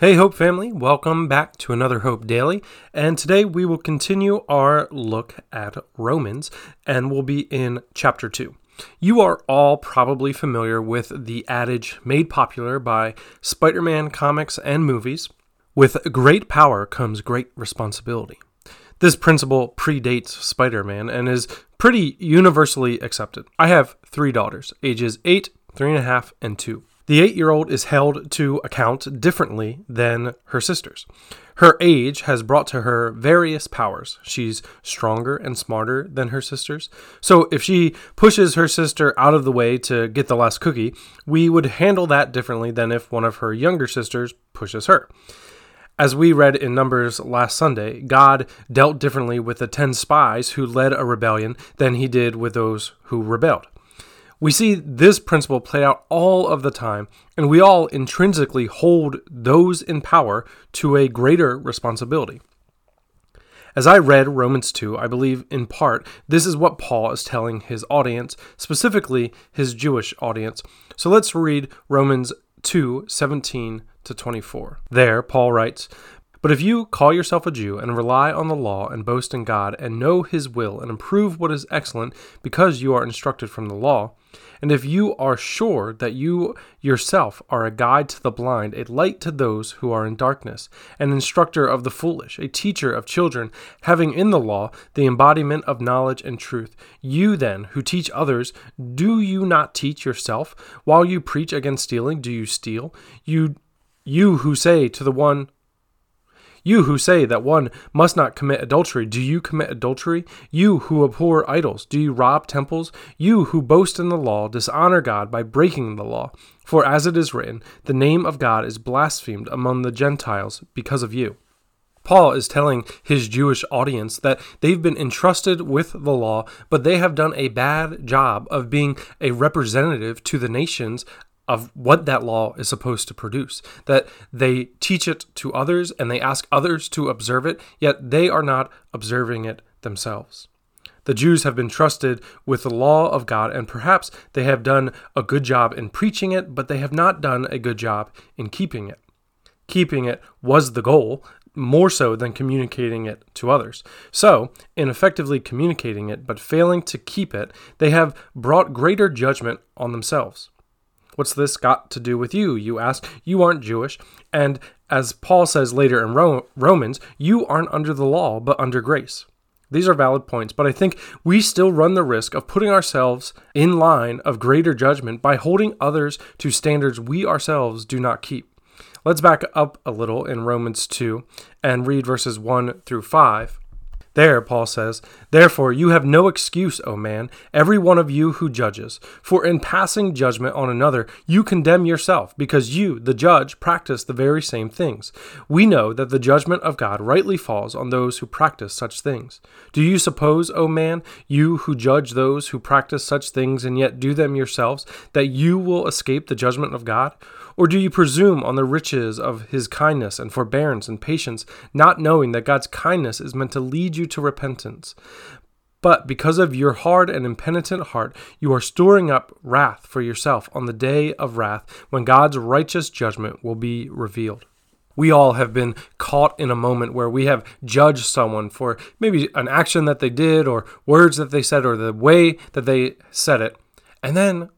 Hey, Hope family, welcome back to another Hope Daily. And today we will continue our look at Romans and we'll be in chapter 2. You are all probably familiar with the adage made popular by Spider Man comics and movies with great power comes great responsibility. This principle predates Spider Man and is pretty universally accepted. I have three daughters, ages 8, 3.5, and 2. The eight year old is held to account differently than her sisters. Her age has brought to her various powers. She's stronger and smarter than her sisters. So if she pushes her sister out of the way to get the last cookie, we would handle that differently than if one of her younger sisters pushes her. As we read in Numbers last Sunday, God dealt differently with the ten spies who led a rebellion than he did with those who rebelled. We see this principle play out all of the time, and we all intrinsically hold those in power to a greater responsibility. As I read Romans 2, I believe in part this is what Paul is telling his audience, specifically his Jewish audience. So let's read Romans 2 17 to 24. There, Paul writes, but if you call yourself a Jew and rely on the law and boast in God and know his will and improve what is excellent because you are instructed from the law, and if you are sure that you yourself are a guide to the blind, a light to those who are in darkness, an instructor of the foolish, a teacher of children, having in the law the embodiment of knowledge and truth, you then who teach others, do you not teach yourself? While you preach against stealing, do you steal? You you who say to the one you who say that one must not commit adultery, do you commit adultery? You who abhor idols, do you rob temples? You who boast in the law, dishonor God by breaking the law. For as it is written, the name of God is blasphemed among the Gentiles because of you. Paul is telling his Jewish audience that they've been entrusted with the law, but they have done a bad job of being a representative to the nations of what that law is supposed to produce. That they teach it to others and they ask others to observe it, yet they are not observing it themselves. The Jews have been trusted with the law of God, and perhaps they have done a good job in preaching it, but they have not done a good job in keeping it. Keeping it was the goal, more so than communicating it to others. So, in effectively communicating it but failing to keep it, they have brought greater judgment on themselves. What's this got to do with you? You ask. You aren't Jewish. And as Paul says later in Romans, you aren't under the law, but under grace. These are valid points, but I think we still run the risk of putting ourselves in line of greater judgment by holding others to standards we ourselves do not keep. Let's back up a little in Romans 2 and read verses 1 through 5. There, Paul says, Therefore you have no excuse, O man, every one of you who judges. For in passing judgment on another, you condemn yourself, because you, the judge, practice the very same things. We know that the judgment of God rightly falls on those who practice such things. Do you suppose, O man, you who judge those who practice such things and yet do them yourselves, that you will escape the judgment of God? Or do you presume on the riches of his kindness and forbearance and patience, not knowing that God's kindness is meant to lead you to repentance? But because of your hard and impenitent heart, you are storing up wrath for yourself on the day of wrath when God's righteous judgment will be revealed. We all have been caught in a moment where we have judged someone for maybe an action that they did, or words that they said, or the way that they said it. And then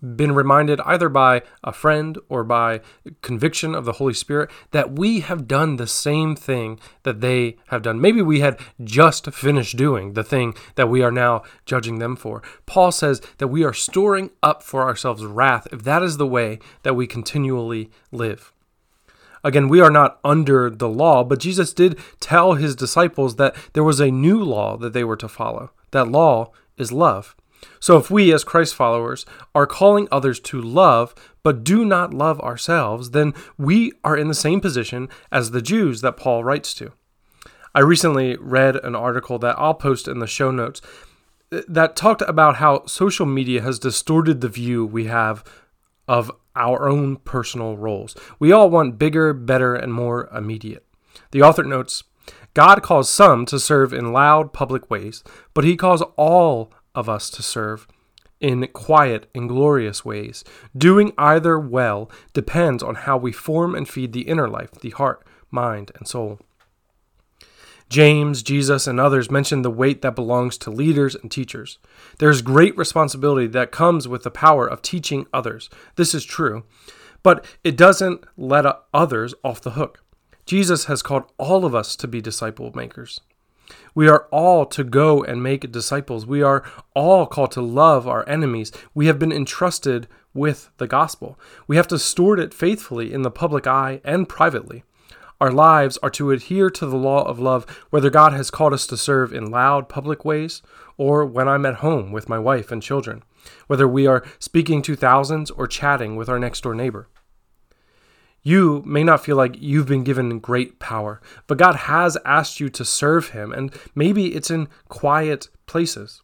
been reminded either by a friend or by conviction of the Holy Spirit that we have done the same thing that they have done. Maybe we had just finished doing the thing that we are now judging them for. Paul says that we are storing up for ourselves wrath if that is the way that we continually live. Again, we are not under the law, but Jesus did tell his disciples that there was a new law that they were to follow. That law is love. So, if we, as Christ followers, are calling others to love, but do not love ourselves, then we are in the same position as the Jews that Paul writes to. I recently read an article that I'll post in the show notes uh, that talked about how social media has distorted the view we have of our own personal roles. We all want bigger, better, and more immediate. The author notes God calls some to serve in loud public ways, but he calls all of us to serve in quiet and glorious ways. Doing either well depends on how we form and feed the inner life, the heart, mind, and soul. James, Jesus, and others mention the weight that belongs to leaders and teachers. There is great responsibility that comes with the power of teaching others. This is true, but it doesn't let others off the hook. Jesus has called all of us to be disciple makers. We are all to go and make disciples. We are all called to love our enemies. We have been entrusted with the gospel. We have to steward it faithfully in the public eye and privately. Our lives are to adhere to the law of love, whether God has called us to serve in loud public ways or when I'm at home with my wife and children, whether we are speaking to thousands or chatting with our next door neighbor. You may not feel like you've been given great power, but God has asked you to serve Him, and maybe it's in quiet places.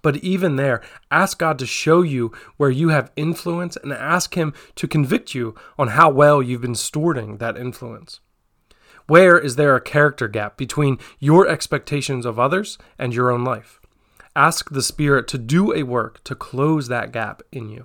But even there, ask God to show you where you have influence and ask Him to convict you on how well you've been stewarding that influence. Where is there a character gap between your expectations of others and your own life? Ask the Spirit to do a work to close that gap in you.